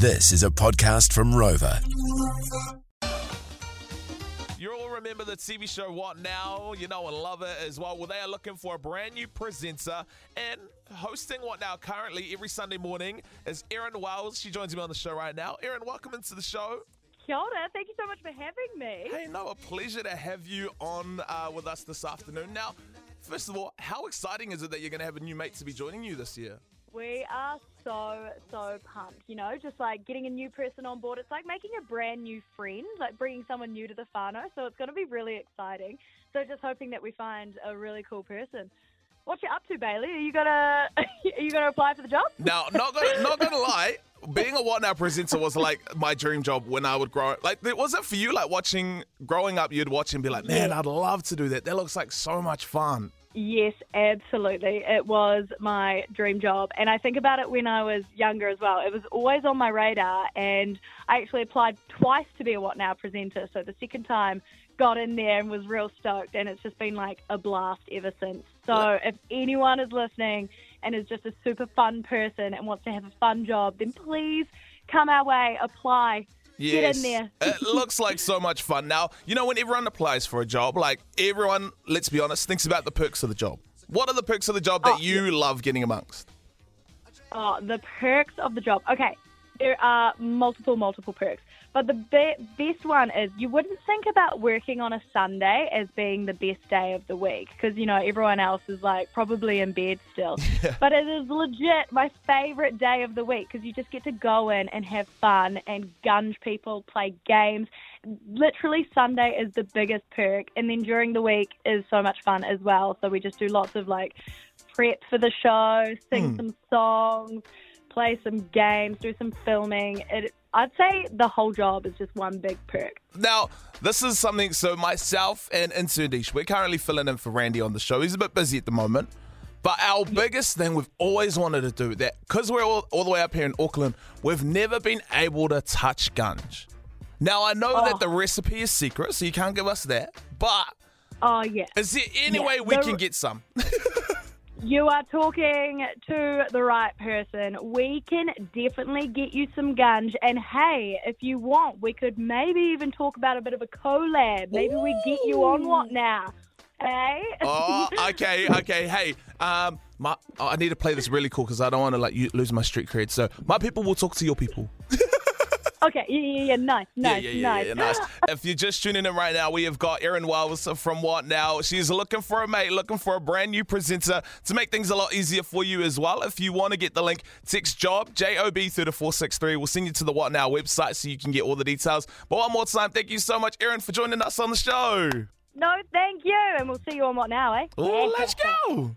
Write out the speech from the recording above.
This is a podcast from Rova. You all remember the TV show What Now? You know and love it as well. Well, they are looking for a brand new presenter and hosting What Now currently every Sunday morning is Erin Wells. She joins me on the show right now. Erin, welcome into the show. Kia ora. Thank you so much for having me. Hey, no, a pleasure to have you on uh, with us this afternoon. Now, first of all, how exciting is it that you're going to have a new mate to be joining you this year? We are so, so pumped. You know, just like getting a new person on board. It's like making a brand new friend, like bringing someone new to the whānau. So it's going to be really exciting. So just hoping that we find a really cool person. What you up to, Bailey? Are you gonna are you gonna apply for the job? No, not gonna, not gonna lie, being a What Now presenter was like my dream job when I would grow. Like, was it for you? Like watching, growing up, you'd watch and be like, man, I'd love to do that. That looks like so much fun. Yes, absolutely. It was my dream job. And I think about it when I was younger as well. It was always on my radar. And I actually applied twice to be a What Now presenter. So the second time, got in there and was real stoked. And it's just been like a blast ever since. So if anyone is listening and is just a super fun person and wants to have a fun job, then please come our way, apply. Get in there. it looks like so much fun. Now, you know, when everyone applies for a job, like everyone, let's be honest, thinks about the perks of the job. What are the perks of the job that Oh, you love getting amongst? Oh, the perks of the job. Okay, there are multiple, multiple perks. But the be- best one is you wouldn't think about working on a Sunday as being the best day of the week because, you know, everyone else is like probably in bed still. But it is legit my favorite day of the week because you just get to go in and have fun and gunge people, play games. Literally, Sunday is the biggest perk. And then during the week is so much fun as well. So we just do lots of like prep for the show, sing hmm. some songs, play some games, do some filming. It, I'd say the whole job is just one big perk. Now, this is something, so myself and Insundish, we're currently filling in for Randy on the show. He's a bit busy at the moment. But our biggest thing we've always wanted to do that, because we're all, all the way up here in Auckland, we've never been able to touch gunge. Now, I know that Oh. the recipe is secret, so you can't give us that. But Oh, yeah. is there any Yeah, way we the- can get some? You are talking to the right person. We can definitely get you some gunge. And hey, if you want, we could maybe even talk about a bit of a collab. Maybe we get you on what now? Hey? oh, okay, okay. Hey, um, my, I need to play this really cool because I don't want to like you, lose my street cred. So my people will talk to your people. okay, yeah, yeah, yeah. Nice, nice, yeah, yeah, nice. yeah, nice. if you're just tuning in right now, we have got Erin Wells from What Now. She's looking for a mate, looking for a brand new presenter to make things a lot easier for you as well. If you want to get the link, text job J O B through to four six three. We'll send you to the What Now website so you can get all the details. But one more time, thank you so much, Erin, for joining us on the show. No, thank you. And we'll see you on what now, eh? Oh, let's go.